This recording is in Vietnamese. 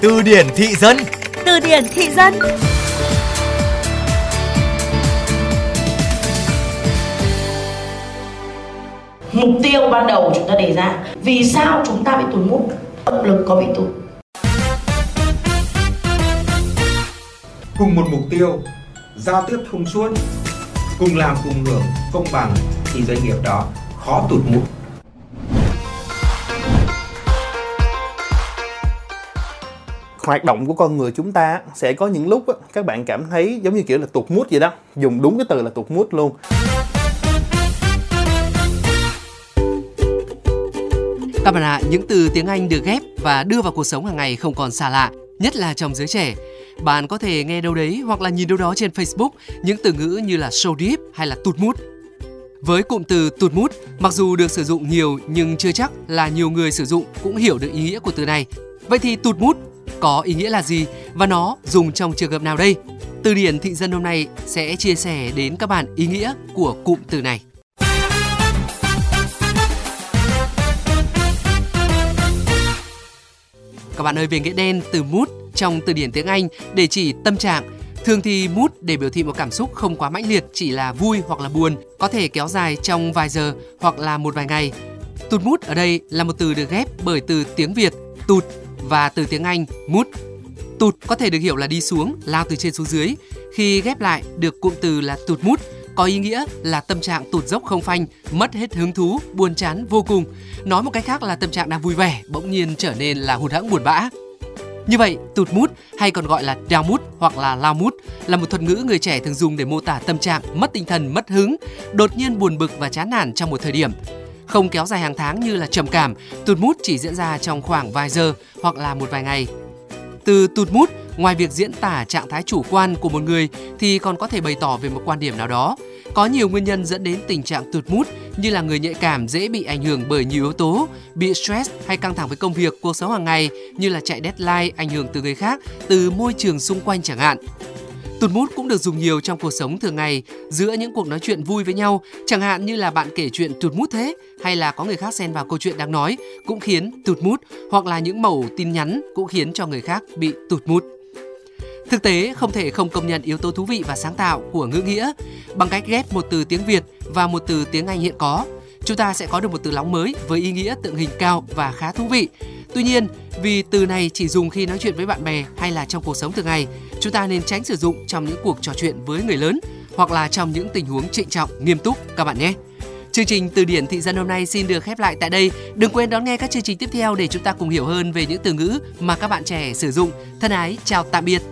Từ điển thị dân. Từ điển thị dân. Mục tiêu ban đầu chúng ta đề ra Vì sao chúng ta bị tụt mút? Động lực có bị tụt. Cùng một mục tiêu Giao tiếp thông suốt Cùng làm cùng hưởng công bằng Thì doanh nghiệp đó khó tụt mút hoạt động của con người chúng ta sẽ có những lúc các bạn cảm thấy giống như kiểu là tụt mút vậy đó dùng đúng cái từ là tụt mút luôn Các bạn ạ, những từ tiếng Anh được ghép và đưa vào cuộc sống hàng ngày không còn xa lạ, nhất là trong giới trẻ. Bạn có thể nghe đâu đấy hoặc là nhìn đâu đó trên Facebook những từ ngữ như là show deep hay là tụt mút. Với cụm từ tụt mút, mặc dù được sử dụng nhiều nhưng chưa chắc là nhiều người sử dụng cũng hiểu được ý nghĩa của từ này. Vậy thì tụt mút có ý nghĩa là gì và nó dùng trong trường hợp nào đây? Từ điển thị dân hôm nay sẽ chia sẻ đến các bạn ý nghĩa của cụm từ này. Các bạn ơi, về nghĩa đen từ mood trong từ điển tiếng Anh để chỉ tâm trạng. Thường thì mood để biểu thị một cảm xúc không quá mãnh liệt, chỉ là vui hoặc là buồn, có thể kéo dài trong vài giờ hoặc là một vài ngày. Tụt mood ở đây là một từ được ghép bởi từ tiếng Việt tụt và từ tiếng Anh mood. Tụt có thể được hiểu là đi xuống, lao từ trên xuống dưới. Khi ghép lại được cụm từ là tụt mood có ý nghĩa là tâm trạng tụt dốc không phanh, mất hết hứng thú, buồn chán vô cùng. Nói một cách khác là tâm trạng đang vui vẻ, bỗng nhiên trở nên là hụt hẫng buồn bã. Như vậy, tụt mút hay còn gọi là down mút hoặc là lao mút là một thuật ngữ người trẻ thường dùng để mô tả tâm trạng mất tinh thần, mất hứng, đột nhiên buồn bực và chán nản trong một thời điểm. Không kéo dài hàng tháng như là trầm cảm, tụt mút chỉ diễn ra trong khoảng vài giờ hoặc là một vài ngày. Từ tụt mút Ngoài việc diễn tả trạng thái chủ quan của một người thì còn có thể bày tỏ về một quan điểm nào đó. Có nhiều nguyên nhân dẫn đến tình trạng tụt mút như là người nhạy cảm dễ bị ảnh hưởng bởi nhiều yếu tố, bị stress hay căng thẳng với công việc, cuộc sống hàng ngày như là chạy deadline, ảnh hưởng từ người khác, từ môi trường xung quanh chẳng hạn. Tụt mút cũng được dùng nhiều trong cuộc sống thường ngày giữa những cuộc nói chuyện vui với nhau, chẳng hạn như là bạn kể chuyện tụt mút thế hay là có người khác xen vào câu chuyện đang nói cũng khiến tụt mút hoặc là những mẩu tin nhắn cũng khiến cho người khác bị tụt mút. Thực tế, không thể không công nhận yếu tố thú vị và sáng tạo của ngữ nghĩa. Bằng cách ghép một từ tiếng Việt và một từ tiếng Anh hiện có, chúng ta sẽ có được một từ lóng mới với ý nghĩa tượng hình cao và khá thú vị. Tuy nhiên, vì từ này chỉ dùng khi nói chuyện với bạn bè hay là trong cuộc sống thường ngày, chúng ta nên tránh sử dụng trong những cuộc trò chuyện với người lớn hoặc là trong những tình huống trịnh trọng, nghiêm túc các bạn nhé. Chương trình Từ điển thị dân hôm nay xin được khép lại tại đây. Đừng quên đón nghe các chương trình tiếp theo để chúng ta cùng hiểu hơn về những từ ngữ mà các bạn trẻ sử dụng. Thân ái, chào tạm biệt.